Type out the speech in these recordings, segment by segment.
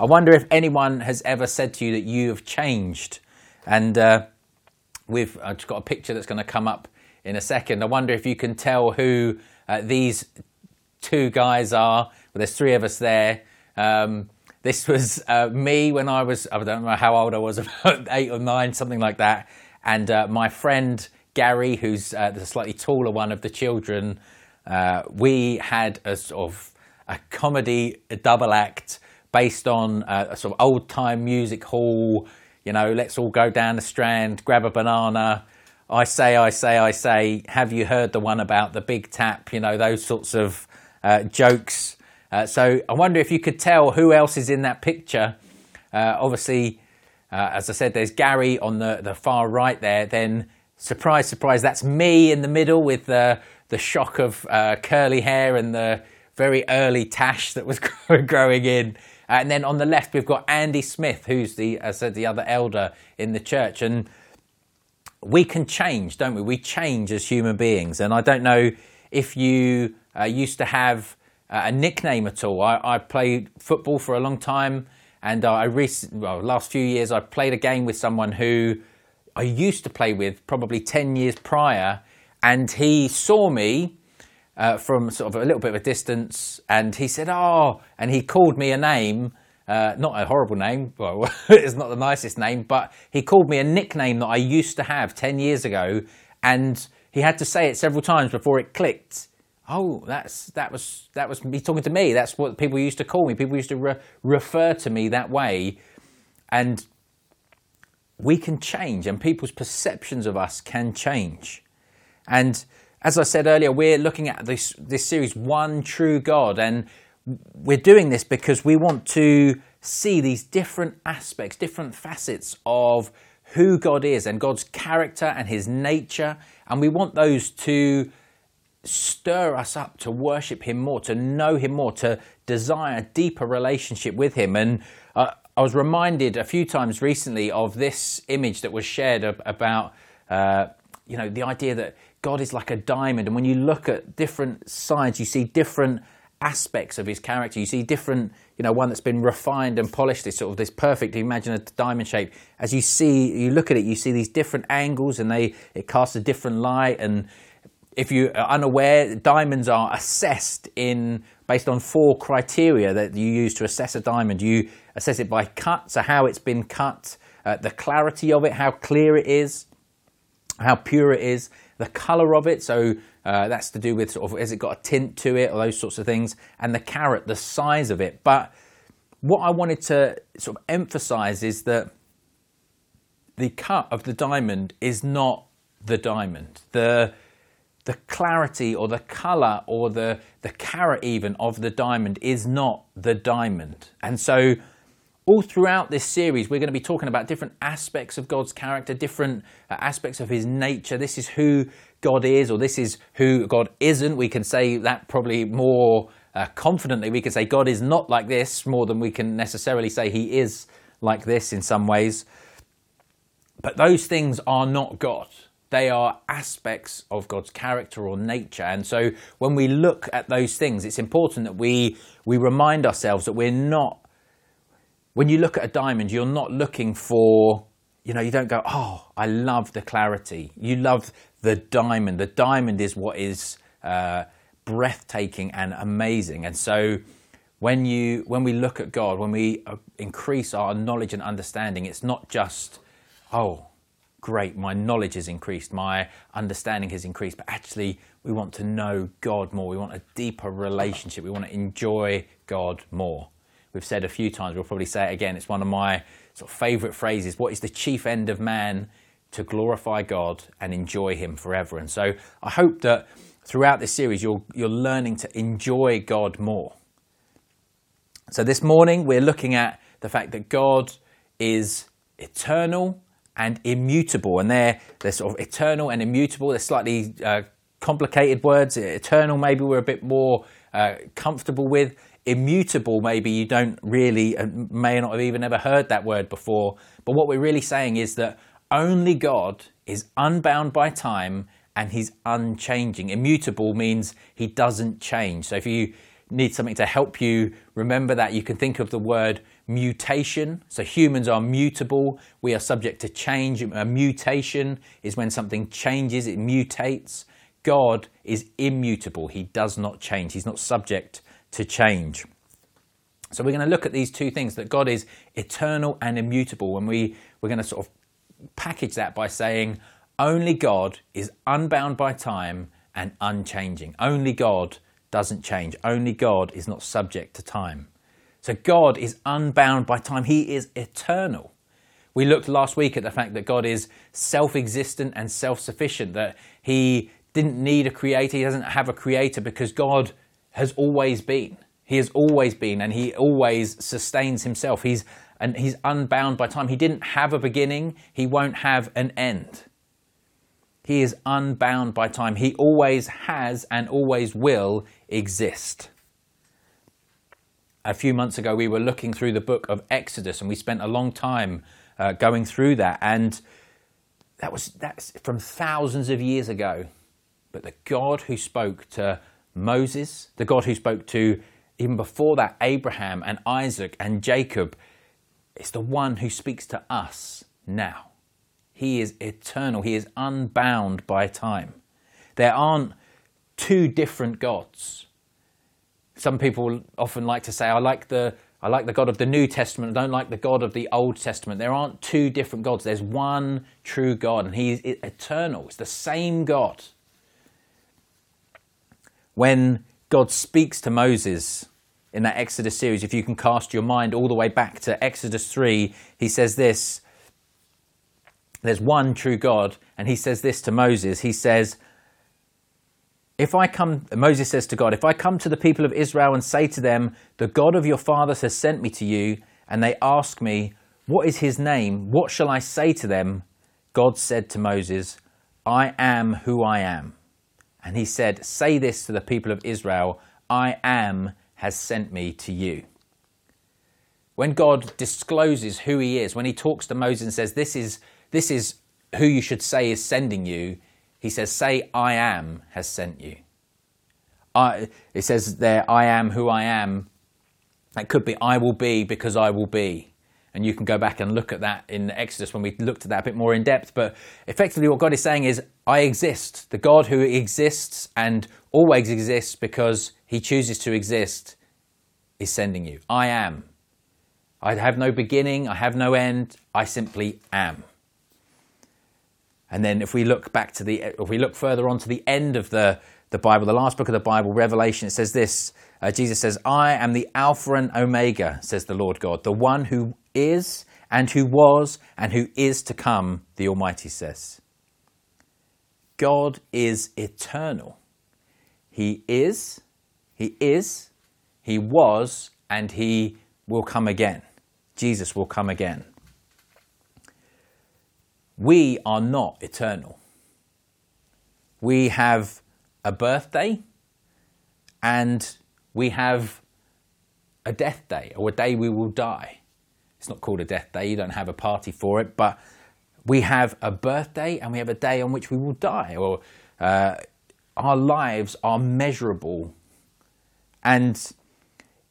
I wonder if anyone has ever said to you that you have changed. And uh, we've I've got a picture that's going to come up in a second. I wonder if you can tell who uh, these two guys are. Well, there's three of us there. Um, this was uh, me when I was, I don't know how old I was, about eight or nine, something like that. And uh, my friend Gary, who's uh, the slightly taller one of the children, uh, we had a sort of a comedy double act based on uh, sort of old time music hall. You know, let's all go down the strand, grab a banana. I say, I say, I say. Have you heard the one about the big tap? You know, those sorts of uh, jokes. Uh, so I wonder if you could tell who else is in that picture. Uh, obviously, uh, as I said, there's Gary on the, the far right there. Then, surprise, surprise, that's me in the middle with the, the shock of uh, curly hair and the very early tash that was growing in. And then on the left, we've got Andy Smith, who's the, as I said, the other elder in the church. And we can change, don't we? We change as human beings. And I don't know if you uh, used to have uh, a nickname at all. I, I, played football for a long time, and I recent, well, last few years I played a game with someone who I used to play with probably ten years prior, and he saw me. Uh, from sort of a little bit of a distance, and he said, "Oh," and he called me a name, uh, not a horrible name. Well, it's not the nicest name, but he called me a nickname that I used to have 10 years ago. And he had to say it several times before it clicked. Oh, that's, that, was, that was me talking to me. That's what people used to call me. People used to re- refer to me that way. And we can change, and people's perceptions of us can change. And as I said earlier, we're looking at this, this series, One True God. And we're doing this because we want to see these different aspects, different facets of who God is and God's character and his nature. And we want those to stir us up to worship him more, to know him more, to desire a deeper relationship with him. And uh, I was reminded a few times recently of this image that was shared about, uh, you know, the idea that God is like a diamond. And when you look at different sides, you see different aspects of his character. You see different, you know, one that's been refined and polished, this sort of this perfect, imagine a diamond shape. As you see, you look at it, you see these different angles and they, it casts a different light. And if you are unaware, diamonds are assessed in, based on four criteria that you use to assess a diamond. You assess it by cut, so how it's been cut, uh, the clarity of it, how clear it is, how pure it is, the color of it, so uh, that's to do with sort of has it got a tint to it or those sorts of things, and the carat, the size of it. But what I wanted to sort of emphasize is that the cut of the diamond is not the diamond. The the clarity or the color or the the carat even of the diamond is not the diamond. And so all throughout this series, we're going to be talking about different aspects of God's character, different uh, aspects of his nature. This is who God is, or this is who God isn't. We can say that probably more uh, confidently. We can say God is not like this more than we can necessarily say he is like this in some ways. But those things are not God. They are aspects of God's character or nature. And so when we look at those things, it's important that we, we remind ourselves that we're not when you look at a diamond, you're not looking for, you know, you don't go, oh, I love the clarity. You love the diamond. The diamond is what is uh, breathtaking and amazing. And so when you when we look at God, when we uh, increase our knowledge and understanding, it's not just, oh, great, my knowledge has increased, my understanding has increased, but actually we want to know God more. We want a deeper relationship. We want to enjoy God more we've said a few times, we'll probably say it again. It's one of my sort of favourite phrases. What is the chief end of man? To glorify God and enjoy Him forever. And so I hope that throughout this series you're, you're learning to enjoy God more. So this morning we're looking at the fact that God is eternal and immutable. And they're, they're sort of eternal and immutable. They're slightly uh, complicated words. Eternal, maybe we're a bit more uh, comfortable with immutable, maybe you don't really, uh, may not have even ever heard that word before. But what we're really saying is that only God is unbound by time and he's unchanging. Immutable means he doesn't change. So if you need something to help you remember that, you can think of the word mutation. So humans are mutable. We are subject to change. A mutation is when something changes, it mutates. God is immutable. He does not change. He's not subject to change. So we're going to look at these two things that God is eternal and immutable. And we, we're going to sort of package that by saying only God is unbound by time and unchanging. Only God doesn't change. Only God is not subject to time. So God is unbound by time, He is eternal. We looked last week at the fact that God is self existent and self sufficient, that He didn't need a creator, He doesn't have a creator because God has always been. He has always been and He always sustains Himself. He's, and he's unbound by time. He didn't have a beginning, He won't have an end. He is unbound by time. He always has and always will exist a few months ago, we were looking through the book of Exodus, and we spent a long time uh, going through that. And that was that's from thousands of years ago. But the God who spoke to Moses, the God who spoke to even before that Abraham and Isaac and Jacob, is the one who speaks to us now. He is eternal. He is unbound by time. There aren't two different gods some people often like to say, I like the I like the God of the New Testament, I don't like the God of the Old Testament. There aren't two different gods. There's one true God, and He is eternal. It's the same God. When God speaks to Moses in that Exodus series, if you can cast your mind all the way back to Exodus 3, he says this There's one true God, and he says this to Moses. He says, if I come, Moses says to God, if I come to the people of Israel and say to them, the God of your fathers has sent me to you, and they ask me, what is his name? What shall I say to them? God said to Moses, I am who I am. And he said, Say this to the people of Israel, I am has sent me to you. When God discloses who he is, when he talks to Moses and says, This is, this is who you should say is sending you, he says, Say, I am has sent you. I, it says there, I am who I am. It could be, I will be because I will be. And you can go back and look at that in Exodus when we looked at that a bit more in depth. But effectively, what God is saying is, I exist. The God who exists and always exists because he chooses to exist is sending you. I am. I have no beginning, I have no end, I simply am. And then if we look back to the, if we look further on to the end of the, the Bible, the last book of the Bible, Revelation, it says this uh, Jesus says, I am the Alpha and Omega, says the Lord God, the one who is and who was and who is to come, the Almighty says. God is eternal. He is, He is, He was, and He will come again. Jesus will come again we are not eternal. We have a birthday and we have a death day or a day we will die. It's not called a death day, you don't have a party for it, but we have a birthday and we have a day on which we will die, or uh, our lives are measurable. And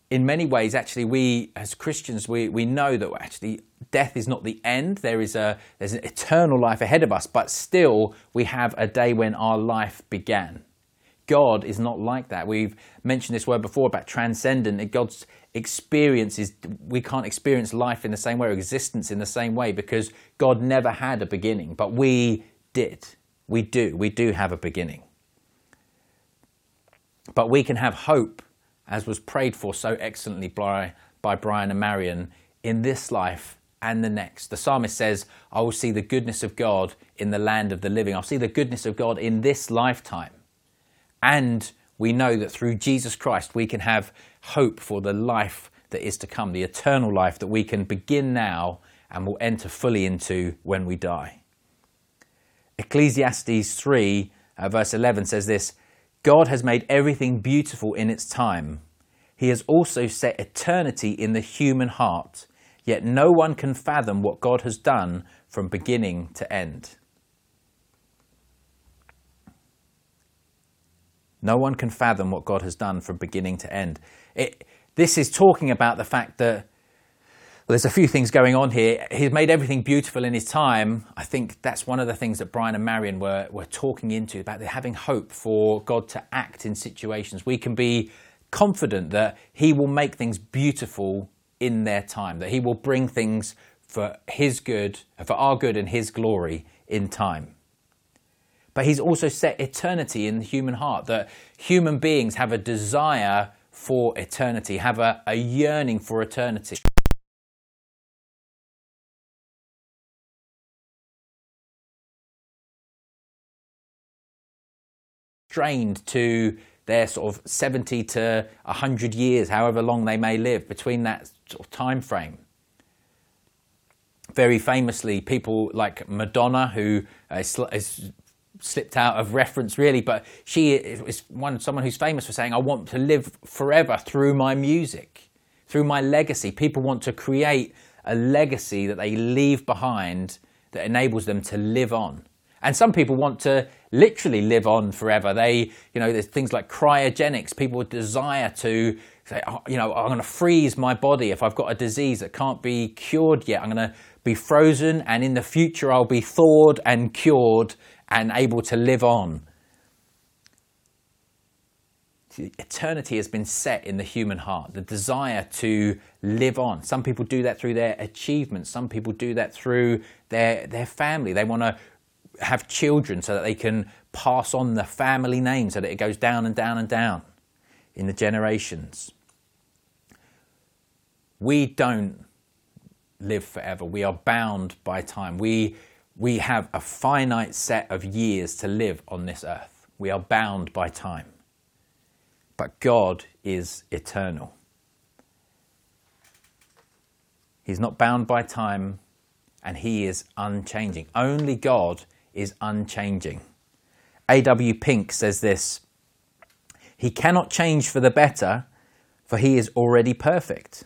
in many ways, actually, we as Christians, we, we know that actually death is not the end. There is a there's an eternal life ahead of us, but still we have a day when our life began. God is not like that. We've mentioned this word before about transcendent. God's experience is we can't experience life in the same way or existence in the same way because God never had a beginning, but we did. We do. We do have a beginning. But we can have hope as was prayed for so excellently by, by Brian and Marion, in this life and the next. The psalmist says, I will see the goodness of God in the land of the living. I'll see the goodness of God in this lifetime. And we know that through Jesus Christ, we can have hope for the life that is to come, the eternal life that we can begin now and will enter fully into when we die. Ecclesiastes 3, uh, verse 11 says this God has made everything beautiful in its time. He has also set eternity in the human heart, yet no one can fathom what God has done from beginning to end. No one can fathom what God has done from beginning to end. It, this is talking about the fact that there's a few things going on here. He's made everything beautiful in his time. I think that's one of the things that Brian and Marion were, were talking into about having hope for God to act in situations. We can be confident that He will make things beautiful in their time, that He will bring things for His good, for our good and His glory in time. But He's also set eternity in the human heart, that human beings have a desire for eternity, have a, a yearning for eternity. strained to their sort of 70 to 100 years, however long they may live, between that sort of time frame. Very famously, people like Madonna, who uh, is slipped out of reference really, but she is one someone who's famous for saying, "I want to live forever through my music, through my legacy." People want to create a legacy that they leave behind that enables them to live on. And some people want to literally live on forever. They, you know, there's things like cryogenics. People desire to say, oh, you know, I'm going to freeze my body if I've got a disease that can't be cured yet. I'm going to be frozen, and in the future, I'll be thawed and cured and able to live on. Eternity has been set in the human heart, the desire to live on. Some people do that through their achievements, some people do that through their, their family. They want to have children so that they can pass on the family name so that it goes down and down and down in the generations. We don't live forever. We are bound by time. We, we have a finite set of years to live on this earth. We are bound by time. But God is eternal. He's not bound by time and he is unchanging. Only God is unchanging. A.W. Pink says this He cannot change for the better, for he is already perfect.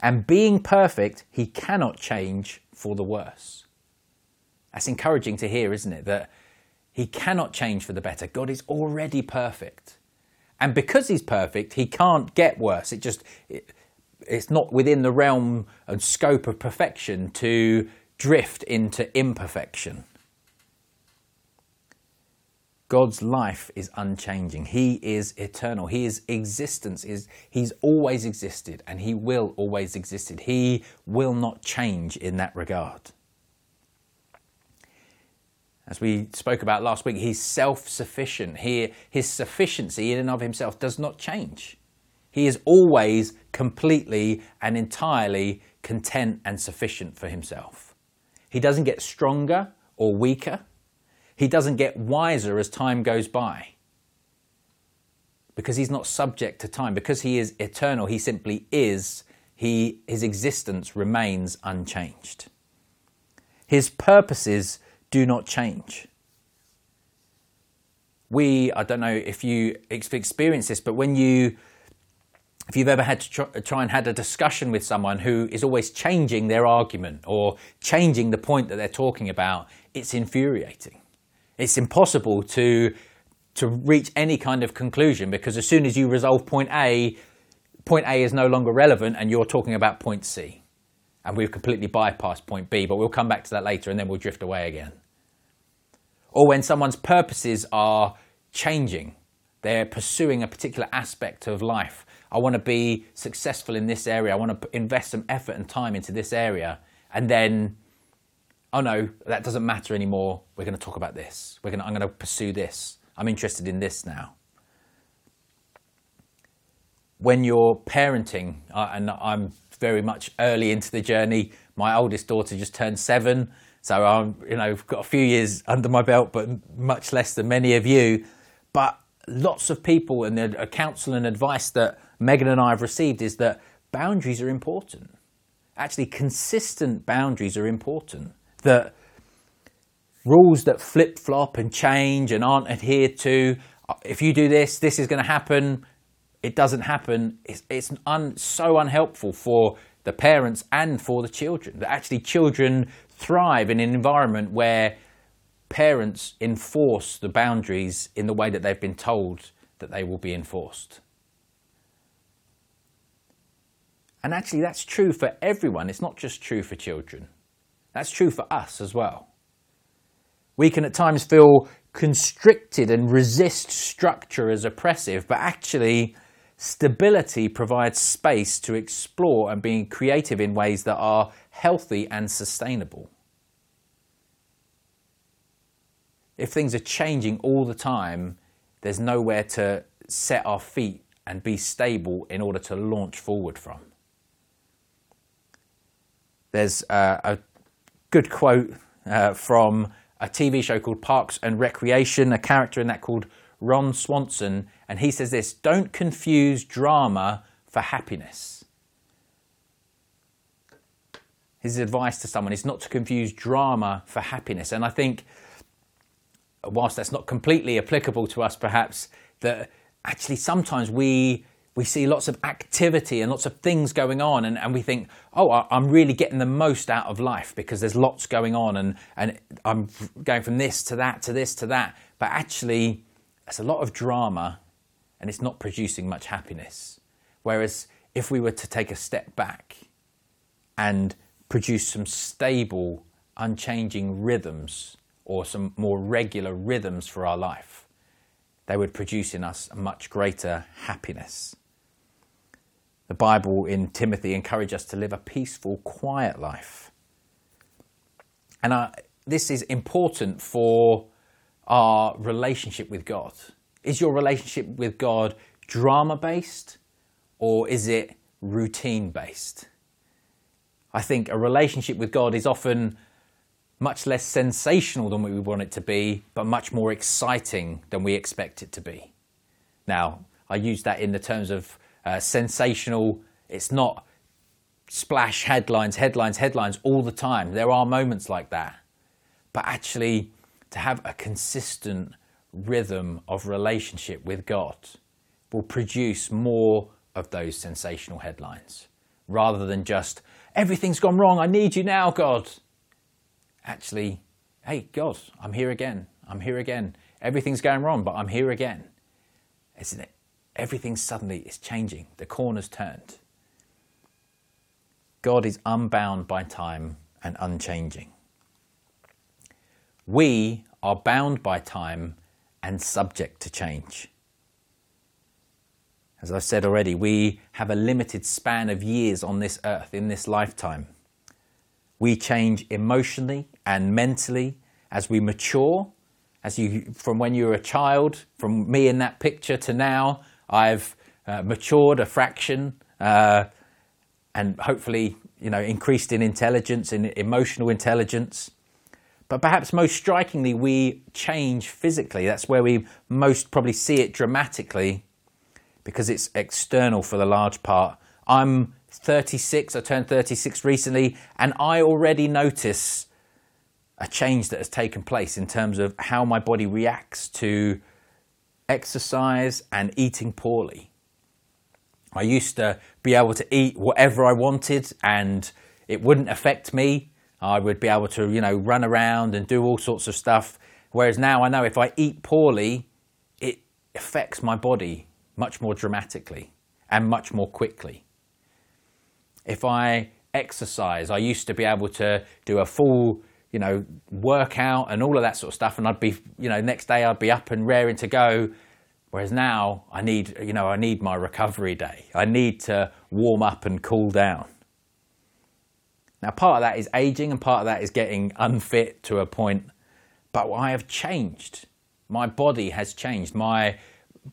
And being perfect, he cannot change for the worse. That's encouraging to hear, isn't it? That he cannot change for the better. God is already perfect. And because he's perfect, he can't get worse. It just, it, it's not within the realm and scope of perfection to drift into imperfection. God's life is unchanging. He is eternal. His existence is, He's always existed and He will always existed. He will not change in that regard. As we spoke about last week, He's self sufficient. His sufficiency in and of Himself does not change. He is always completely and entirely content and sufficient for Himself. He doesn't get stronger or weaker. He doesn't get wiser as time goes by. Because he's not subject to time, because he is eternal, he simply is, he, his existence remains unchanged. His purposes do not change. We, I don't know if you experience this, but when you, if you've ever had to try and had a discussion with someone who is always changing their argument or changing the point that they're talking about, it's infuriating it's impossible to to reach any kind of conclusion because as soon as you resolve point A, point A is no longer relevant and you're talking about point C. And we've completely bypassed point B, but we'll come back to that later and then we'll drift away again. Or when someone's purposes are changing, they're pursuing a particular aspect of life. I want to be successful in this area, I want to invest some effort and time into this area, and then oh no, that doesn't matter anymore. We're going to talk about this. We're going to, I'm going to pursue this. I'm interested in this now. When you're parenting, and I'm very much early into the journey, my oldest daughter just turned seven, so I'm, you know, got a few years under my belt, but much less than many of you. But lots of people and the counsel and advice that Megan and I have received is that boundaries are important. Actually, consistent boundaries are important that rules that flip flop and change and aren't adhered to, if you do this, this is going to happen, it doesn't happen, it's, it's un, so unhelpful for the parents and for the children. That actually children thrive in an environment where parents enforce the boundaries in the way that they've been told that they will be enforced. And actually, that's true for everyone. It's not just true for children. That's true for us as well. We can at times feel constricted and resist structure as oppressive, but actually, stability provides space to explore and be creative in ways that are healthy and sustainable. If things are changing all the time, there's nowhere to set our feet and be stable in order to launch forward from. There's uh, a good quote uh, from a TV show called Parks and Recreation, a character in that called Ron Swanson, and he says this Don't confuse drama for happiness. His advice to someone is not to confuse drama for happiness. And I think, whilst that's not completely applicable to us, perhaps, that actually sometimes we we see lots of activity and lots of things going on, and, and we think, oh, I'm really getting the most out of life because there's lots going on, and, and I'm going from this to that to this to that. But actually, there's a lot of drama, and it's not producing much happiness. Whereas if we were to take a step back and produce some stable, unchanging rhythms or some more regular rhythms for our life, they would produce in us a much greater happiness. The Bible in Timothy encourages us to live a peaceful, quiet life. And uh, this is important for our relationship with God. Is your relationship with God drama based or is it routine based? I think a relationship with God is often much less sensational than we want it to be, but much more exciting than we expect it to be. Now, I use that in the terms of uh, sensational. It's not splash headlines, headlines, headlines all the time. There are moments like that. But actually, to have a consistent rhythm of relationship with God will produce more of those sensational headlines rather than just, everything's gone wrong, I need you now, God. Actually, hey, God, I'm here again. I'm here again. Everything's going wrong, but I'm here again. Isn't it? everything suddenly is changing. The corner's turned. God is unbound by time and unchanging. We are bound by time and subject to change. As I've said already, we have a limited span of years on this earth in this lifetime. We change emotionally and mentally as we mature, as you from when you were a child, from me in that picture to now, I've uh, matured a fraction uh, and hopefully, you know, increased in intelligence, in emotional intelligence. But perhaps most strikingly, we change physically. That's where we most probably see it dramatically because it's external for the large part. I'm 36, I turned 36 recently, and I already notice a change that has taken place in terms of how my body reacts to exercise and eating poorly. I used to be able to eat whatever I wanted and it wouldn't affect me. I would be able to, you know, run around and do all sorts of stuff. Whereas now I know if I eat poorly, it affects my body much more dramatically and much more quickly. If I exercise, I used to be able to do a full you know, work out and all of that sort of stuff. And I'd be, you know, next day I'd be up and raring to go. Whereas now I need, you know, I need my recovery day. I need to warm up and cool down. Now, part of that is aging and part of that is getting unfit to a point. But I have changed. My body has changed. My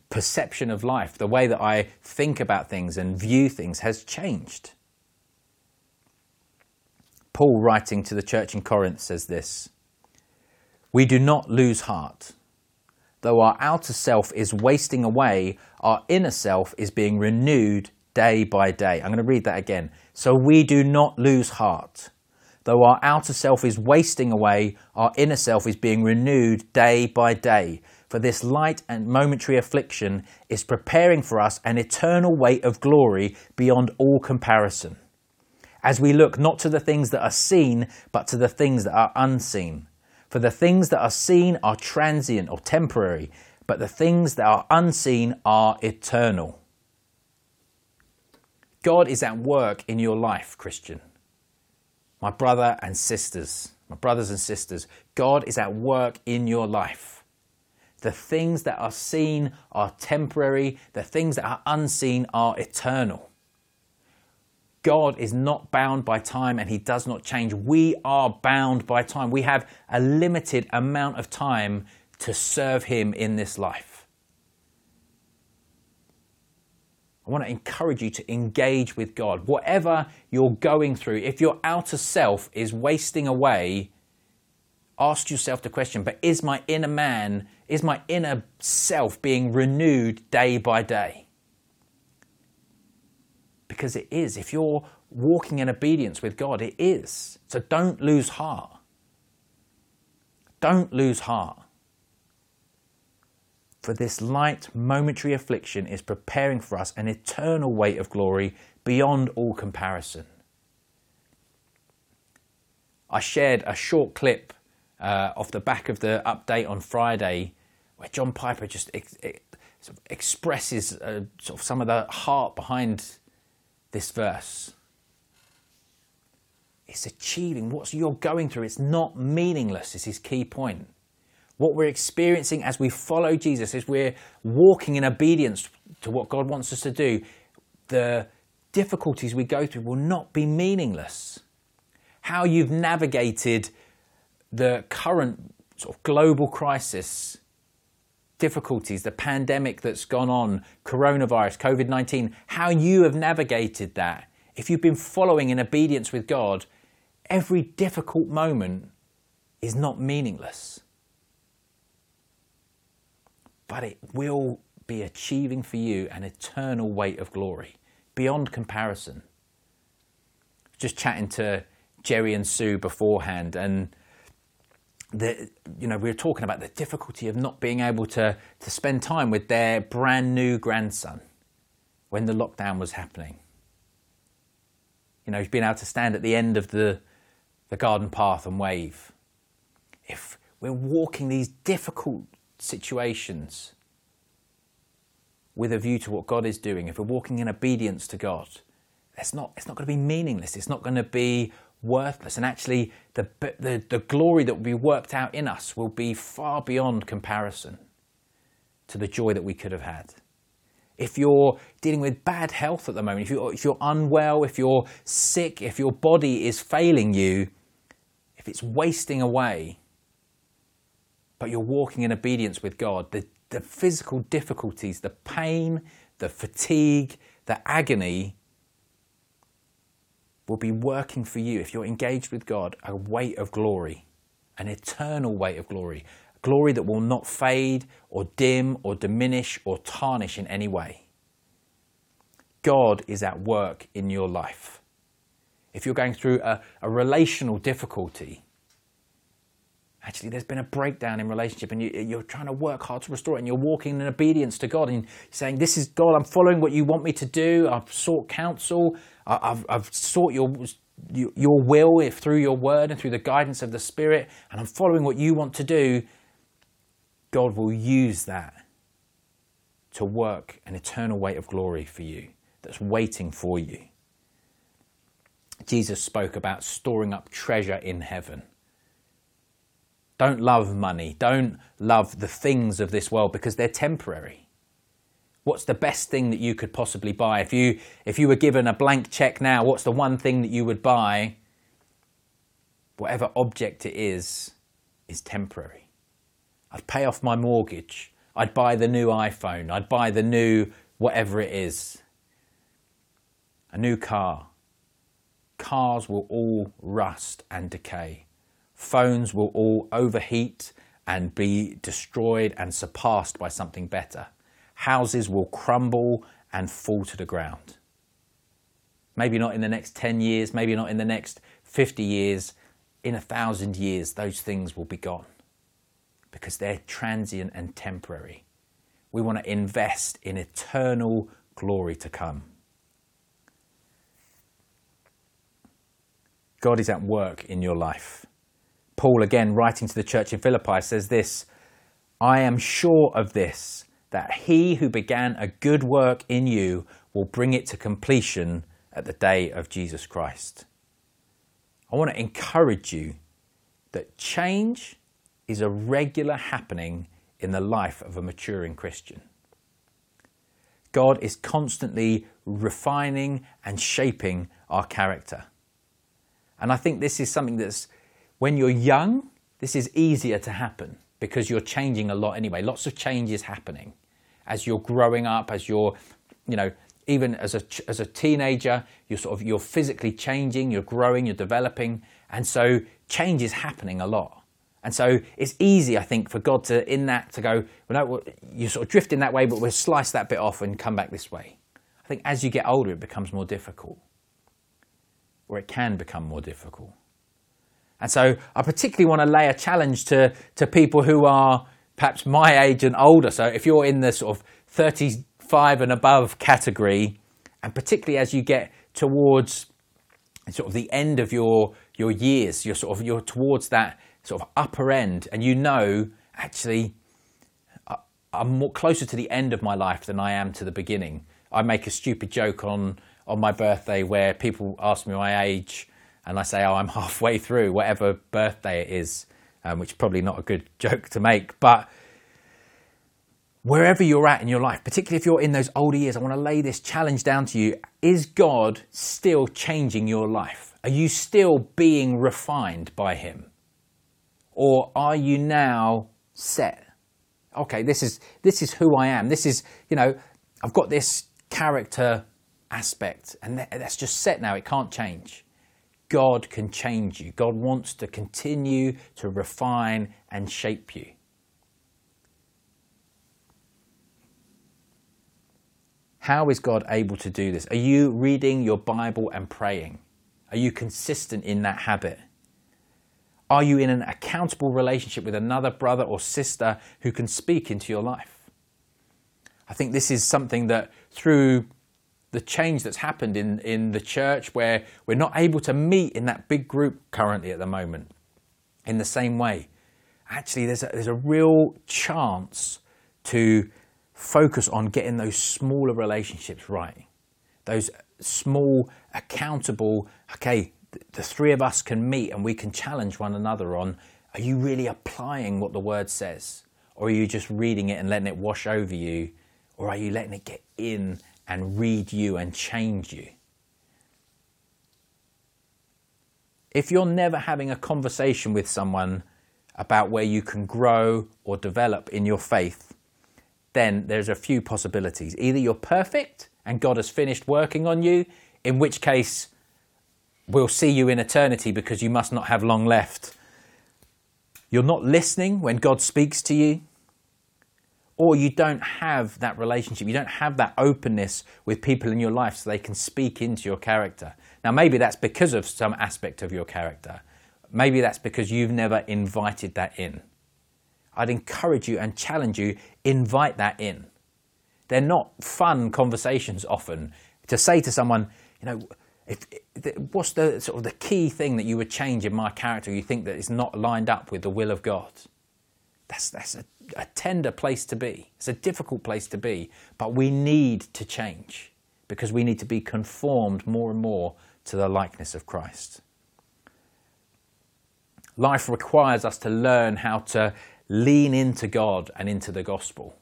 perception of life, the way that I think about things and view things has changed. Paul, writing to the church in Corinth, says this We do not lose heart. Though our outer self is wasting away, our inner self is being renewed day by day. I'm going to read that again. So we do not lose heart. Though our outer self is wasting away, our inner self is being renewed day by day. For this light and momentary affliction is preparing for us an eternal weight of glory beyond all comparison as we look not to the things that are seen, but to the things that are unseen. For the things that are seen are transient or temporary, but the things that are unseen are eternal. God is at work in your life, Christian. My brother and sisters, my brothers and sisters, God is at work in your life. The things that are seen are temporary, the things that are unseen are eternal. God is not bound by time and he does not change. We are bound by time. We have a limited amount of time to serve him in this life. I want to encourage you to engage with God. Whatever you're going through, if your outer self is wasting away, ask yourself the question, but is my inner man, is my inner self being renewed day by day? Because it is. If you're walking in obedience with God, it is. So don't lose heart. Don't lose heart. For this light, momentary affliction is preparing for us an eternal weight of glory beyond all comparison. I shared a short clip uh, off the back of the update on Friday where John Piper just ex- ex- sort of expresses uh, sort of some of the heart behind this verse. It's achieving what you're going through. It's not meaningless, is his key point. What we're experiencing as we follow Jesus, as we're walking in obedience to what God wants us to do, the difficulties we go through will not be meaningless. How you've navigated the current sort of global crisis difficulties, the pandemic that's gone on, coronavirus, COVID 19, how you have navigated that. If you've been following in obedience with God, every difficult moment is not meaningless but it will be achieving for you an eternal weight of glory beyond comparison. Just chatting to Jerry and Sue beforehand, and the, you know, we were talking about the difficulty of not being able to, to spend time with their brand new grandson when the lockdown was happening. You know, being able to stand at the end of the, the garden path and wave. If we're walking these difficult situations with a view to what God is doing, if we're walking in obedience to God, it's not, it's not going to be meaningless. It's not going to be worthless. And actually, the, the, the glory that will be worked out in us will be far beyond comparison to the joy that we could have had. If you're dealing with bad health at the moment, if you're, if you're unwell, if you're sick, if your body is failing you, if it's wasting away, but you're walking in obedience with God, the, the physical difficulties, the pain, the fatigue, the agony will be working for you if you're engaged with God a weight of glory, an eternal weight of glory, glory that will not fade or dim or diminish or tarnish in any way. God is at work in your life. If you're going through a, a relational difficulty, actually there's been a breakdown in relationship and you, are trying to work hard to restore it and you're walking in obedience to God and saying, This is God, I'm following what you want me to do. I've sought counsel, I've, I've sought your, your will if through your word and through the guidance of the Spirit, and I'm following what you want to do. God will use that to work an eternal weight of glory for you that's waiting for you. Jesus spoke about storing up treasure in heaven. Don't love money. Don't love the things of this world because they're temporary. What's the best thing that you could possibly buy? If you, if you were given a blank check now, what's the one thing that you would buy? Whatever object it is, is temporary. I'd pay off my mortgage. I'd buy the new iPhone. I'd buy the new whatever it is. A new car. Cars will all rust and decay. Phones will all overheat and be destroyed and surpassed by something better. Houses will crumble and fall to the ground. Maybe not in the next 10 years, maybe not in the next 50 years. In a thousand years, those things will be gone because they're transient and temporary. We want to invest in eternal glory to come. God is at work in your life. Paul, again, writing to the church in Philippi, says this I am sure of this, that he who began a good work in you will bring it to completion at the day of Jesus Christ. I want to encourage you that change is a regular happening in the life of a maturing Christian. God is constantly refining and shaping our character. And I think this is something that's, when you're young, this is easier to happen because you're changing a lot anyway. Lots of changes happening as you're growing up, as you're, you know, even as a as a teenager, you're sort of you're physically changing, you're growing, you're developing, and so change is happening a lot. And so it's easy, I think, for God to in that to go, well, no, you sort of drift in that way, but we'll slice that bit off and come back this way. I think as you get older, it becomes more difficult, or it can become more difficult. And so I particularly want to lay a challenge to, to people who are perhaps my age and older. So if you're in the sort of 35 and above category, and particularly as you get towards sort of the end of your your years, you're sort of you're towards that sort of upper end, and you know actually I'm more closer to the end of my life than I am to the beginning. I make a stupid joke on on my birthday where people ask me my age, and I say, "Oh, I'm halfway through whatever birthday it is," um, which is probably not a good joke to make, but wherever you're at in your life, particularly if you're in those older years, I want to lay this challenge down to you. Is God still changing your life? Are you still being refined by Him? Or are you now set? Okay, this is, this is who I am. This is, you know, I've got this character aspect, and that's just set now. It can't change. God can change you. God wants to continue to refine and shape you. How is God able to do this? Are you reading your Bible and praying? Are you consistent in that habit? Are you in an accountable relationship with another brother or sister who can speak into your life? I think this is something that through the change that's happened in, in the church where we're not able to meet in that big group currently at the moment in the same way. Actually, there's a, there's a real chance to focus on getting those smaller relationships right. Those small, accountable, okay, the three of us can meet and we can challenge one another on are you really applying what the word says? Or are you just reading it and letting it wash over you? Or are you letting it get in and read you and change you? If you're never having a conversation with someone about where you can grow or develop in your faith, then there's a few possibilities. Either you're perfect and God has finished working on you, in which case we'll see you in eternity because you must not have long left. You're not listening when God speaks to you, or you don't have that relationship, you don't have that openness with people in your life so they can speak into your character. Now, maybe that's because of some aspect of your character. Maybe that's because you've never invited that in. I'd encourage you and challenge you, invite that in. They're not fun conversations often. To say to someone, you know, if, what's the sort of the key thing that you would change in my character you think that is not lined up with the will of God? That's, that's a, a tender place to be. It's a difficult place to be, but we need to change because we need to be conformed more and more to the likeness of Christ. Life requires us to learn how to lean into God and into the gospel.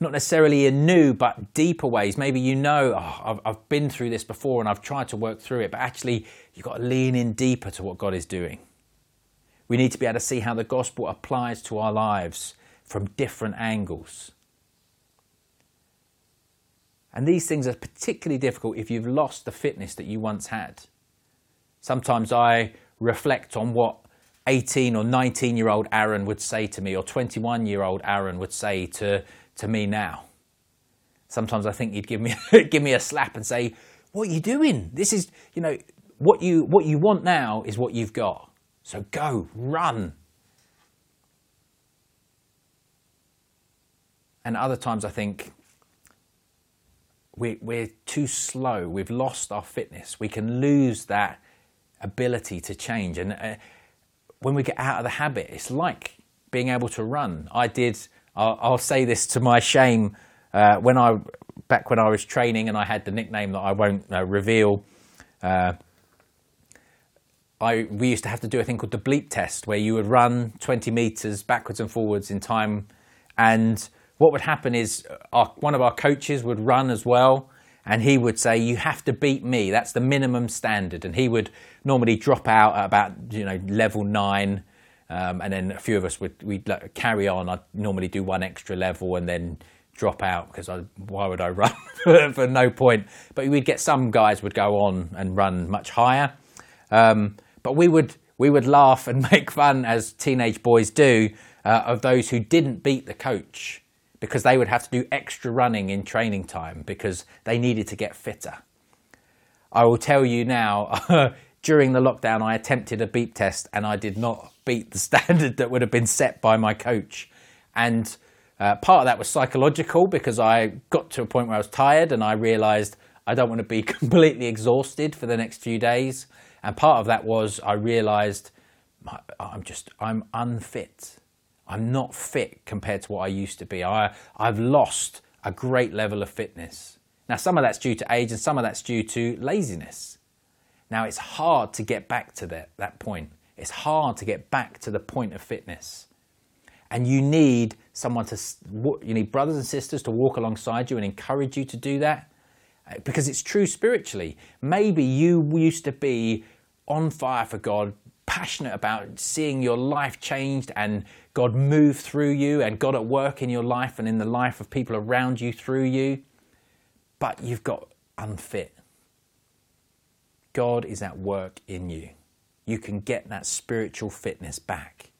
Not necessarily in new but deeper ways. Maybe you know, oh, I've, I've been through this before and I've tried to work through it, but actually you've got to lean in deeper to what God is doing. We need to be able to see how the gospel applies to our lives from different angles. And these things are particularly difficult if you've lost the fitness that you once had. Sometimes I reflect on what 18 or 19 year old Aaron would say to me, or 21 year old Aaron would say to, to me now. Sometimes I think he'd give me, give me a slap and say, What are you doing? This is, you know, what you, what you want now is what you've got. So go, run. And other times I think we're, we're too slow. We've lost our fitness. We can lose that ability to change. And uh, when we get out of the habit, it's like being able to run. I did, I'll, I'll say this to my shame, uh, when I back when I was training and I had the nickname that I won't uh, reveal. I, we used to have to do a thing called the bleep test where you would run 20 meters backwards and forwards in time. And what would happen is uh, our, one of our coaches would run as well. And he would say, You have to beat me. That's the minimum standard. And he would normally drop out at about you know level nine. Um, and then a few of us would we'd like, carry on. I'd normally do one extra level and then drop out because I, why would I run for no point? But we'd get some guys would go on and run much higher. Um, but we would we would laugh and make fun as teenage boys do uh, of those who didn't beat the coach because they would have to do extra running in training time because they needed to get fitter. I will tell you now. during the lockdown, I attempted a beep test and I did not beat the standard that would have been set by my coach. And uh, part of that was psychological because I got to a point where I was tired and I realized I don't want to be completely exhausted for the next few days. And part of that was I realized I'm just, I'm unfit. I'm not fit compared to what I used to be. I, I've lost a great level of fitness. Now, some of that's due to age and some of that's due to laziness. Now, it's hard to get back to that, that point. It's hard to get back to the point of fitness. And you need someone to, you need brothers and sisters to walk alongside you and encourage you to do that uh, because it's true spiritually. Maybe you used to be on fire for God, passionate about seeing your life changed and God move through you and God at work in your life and in the life of people around you through you, but you've got unfit. God is at work in you. You can get that spiritual fitness back.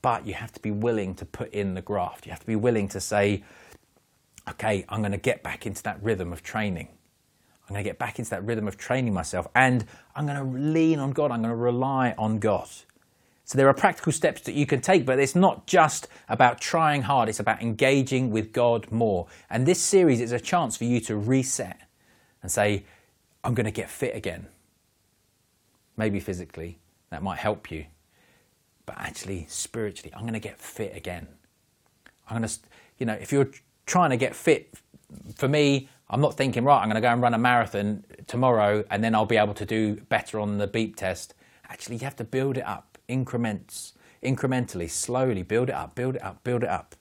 But you have to be willing to put in the graft. You have to be willing to say, okay, I'm going to get back into that rhythm of training. I'm going to get back into that rhythm of training myself and I'm going to lean on God. I'm going to rely on God. So there are practical steps that you can take, but it's not just about trying hard, it's about engaging with God more. And this series is a chance for you to reset and say, I'm going to get fit again. Maybe physically, that might help you. But actually, spiritually, I'm going to get fit again. I'm going to, you know, if you're trying to get fit, for me, I'm not thinking, right, I'm going to go and run a marathon tomorrow and then I'll be able to do better on the beep test. Actually, you have to build it up, increments, incrementally, slowly, build it up, build it up, build it up.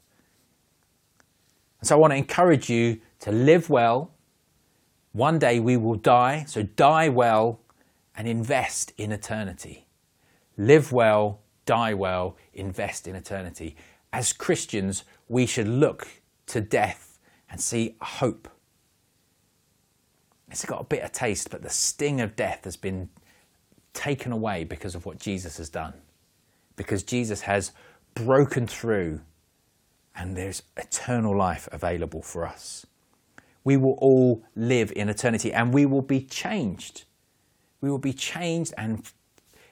And so I want to encourage you to live well, one day we will die, so die well and invest in eternity. Live well, die well, invest in eternity. As Christians, we should look to death and see hope. It's got a bitter taste, but the sting of death has been taken away because of what Jesus has done. Because Jesus has broken through and there's eternal life available for us we will all live in eternity and we will be changed. We will be changed, and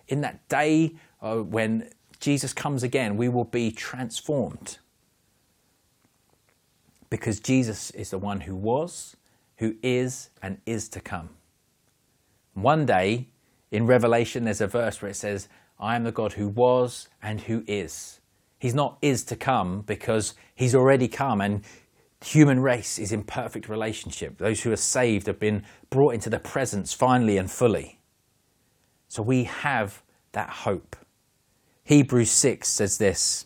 in that day uh, when Jesus comes again, we will be transformed. Because Jesus is the one who was, who is, and is to come. One day in Revelation, there's a verse where it says, I am the God who was and who is. He's not is to come because he's already come and human race is in perfect relationship. Those who are saved have been brought into the presence finally and fully. So we have that hope. Hebrews 6 says this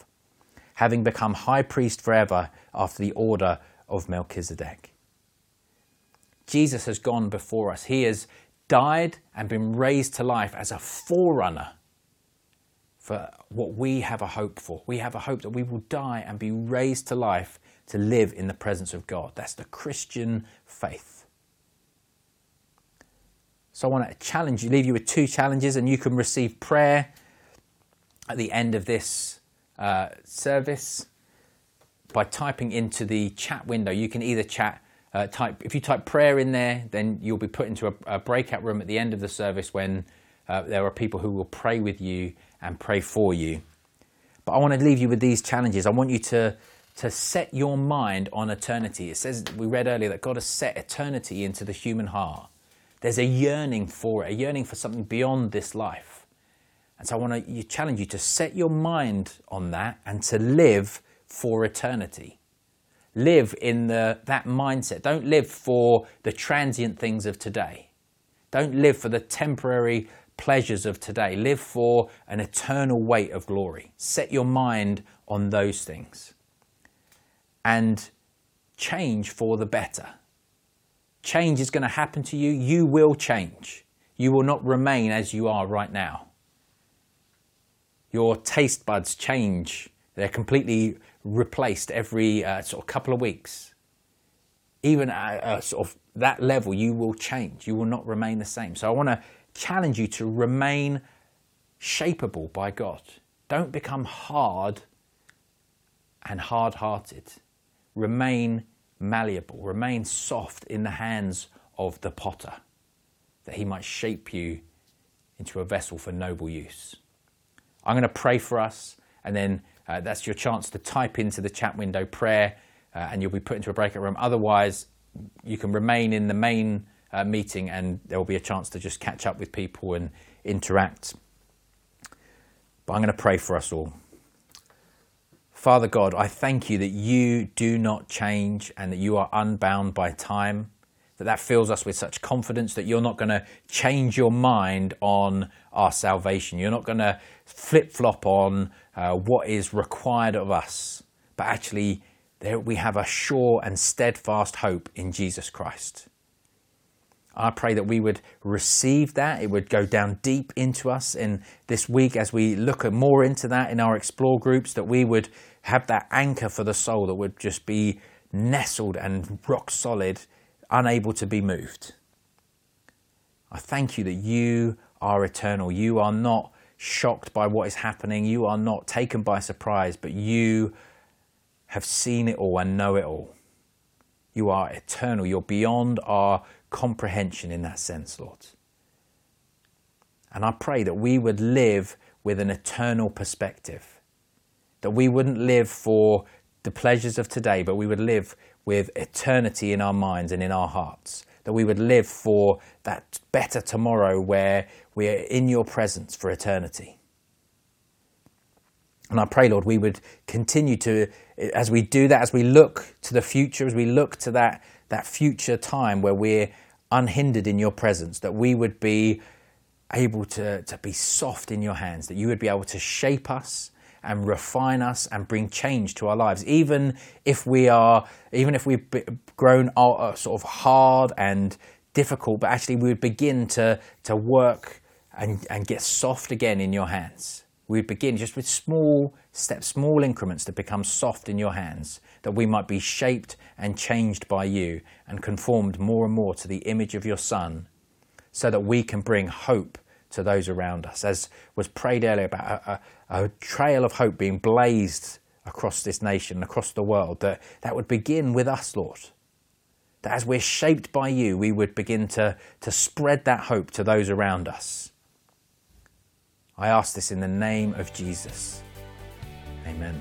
having become high priest forever after the order of Melchizedek. Jesus has gone before us. He has died and been raised to life as a forerunner for what we have a hope for. We have a hope that we will die and be raised to life to live in the presence of God. That's the Christian faith. So I want to challenge you, leave you with two challenges, and you can receive prayer at the end of this uh, service. by typing into the chat window. You can either chat, uh, type, if you type prayer in there, then you'll be put into a, a breakout room at the end of the service when uh, there are people who will pray with you and pray for you. But I want to leave you with these challenges. I want you to, to set your mind on eternity. It says, we read earlier, that God has set eternity into the human heart. There's a yearning for it, a yearning for something beyond this life. And so I want to challenge you to set your mind on that and to live for eternity. Live in the, that mindset. Don't live for the transient things of today. Don't live for the temporary pleasures of today. Live for an eternal weight of glory. Set your mind on those things. And change for the better. Change is going to happen to you. You will change. You will not remain as you are right now. Your taste buds change. They're completely replaced every uh, sort of couple of weeks. Even at sort of that level, you will change. You will not remain the same. So I want to challenge you to remain shapeable by God. Don't become hard and hard hearted. Remain malleable, remain soft in the hands of the potter, that he might shape you into a vessel for noble use. I'm going to pray for us, and then uh, that's your chance to type into the chat window prayer, uh, and you'll be put into a breakout room. Otherwise, you can remain in the main uh, meeting, and there will be a chance to just catch up with people and interact. But I'm going to pray for us all. Father God, I thank you that you do not change and that you are unbound by time. That that fills us with such confidence that you're not going to change your mind on our salvation. You're not going to flip flop on uh, what is required of us, but actually, there we have a sure and steadfast hope in Jesus Christ. I pray that we would receive that. It would go down deep into us in this week as we look more into that in our explore groups, that we would have that anchor for the soul that would just be nestled and rock solid, unable to be moved. I thank you that you are eternal. You are not shocked by what is happening. You are not taken by surprise, but you have seen it all and know it all. You are eternal. You're beyond our comprehension in that sense, Lord. And I pray that we would live with an eternal perspective, that we wouldn't live for the pleasures of today, but we would live with eternity in our minds and in our hearts, that we would live for that better tomorrow where we are in your presence for eternity. And I pray, Lord, we would continue to, as we do that, as we look to the future, as we look to that, that future time where we're unhindered in your presence, that we would be able to, to be soft in your hands, that you would be able to shape us and refine us and bring change to our lives, even if we are, even if we've grown uh, sort of hard and difficult, but actually we would begin to, to work and, and get soft again in your hands we would begin just with small steps, small increments to become soft in your hands, that we might be shaped and changed by you and conformed more and more to the image of your Son, so that we can bring hope to those around us. As was prayed earlier about a, a, a trail of hope being blazed across this nation, across the world, that, that would begin with us, Lord. That as we're shaped by you, we would begin to, to spread that hope to those around us. I ask this in the name of Jesus. Amen.